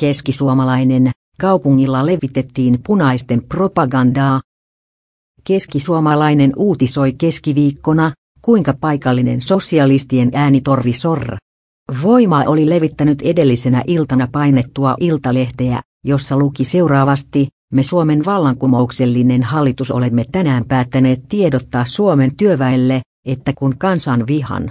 Keskisuomalainen, kaupungilla levitettiin punaisten propagandaa. Keskisuomalainen uutisoi keskiviikkona, kuinka paikallinen sosialistien äänitorvi Sorra Voima oli levittänyt edellisenä iltana painettua iltalehteä, jossa luki seuraavasti, me Suomen vallankumouksellinen hallitus olemme tänään päättäneet tiedottaa Suomen työväelle, että kun kansan vihan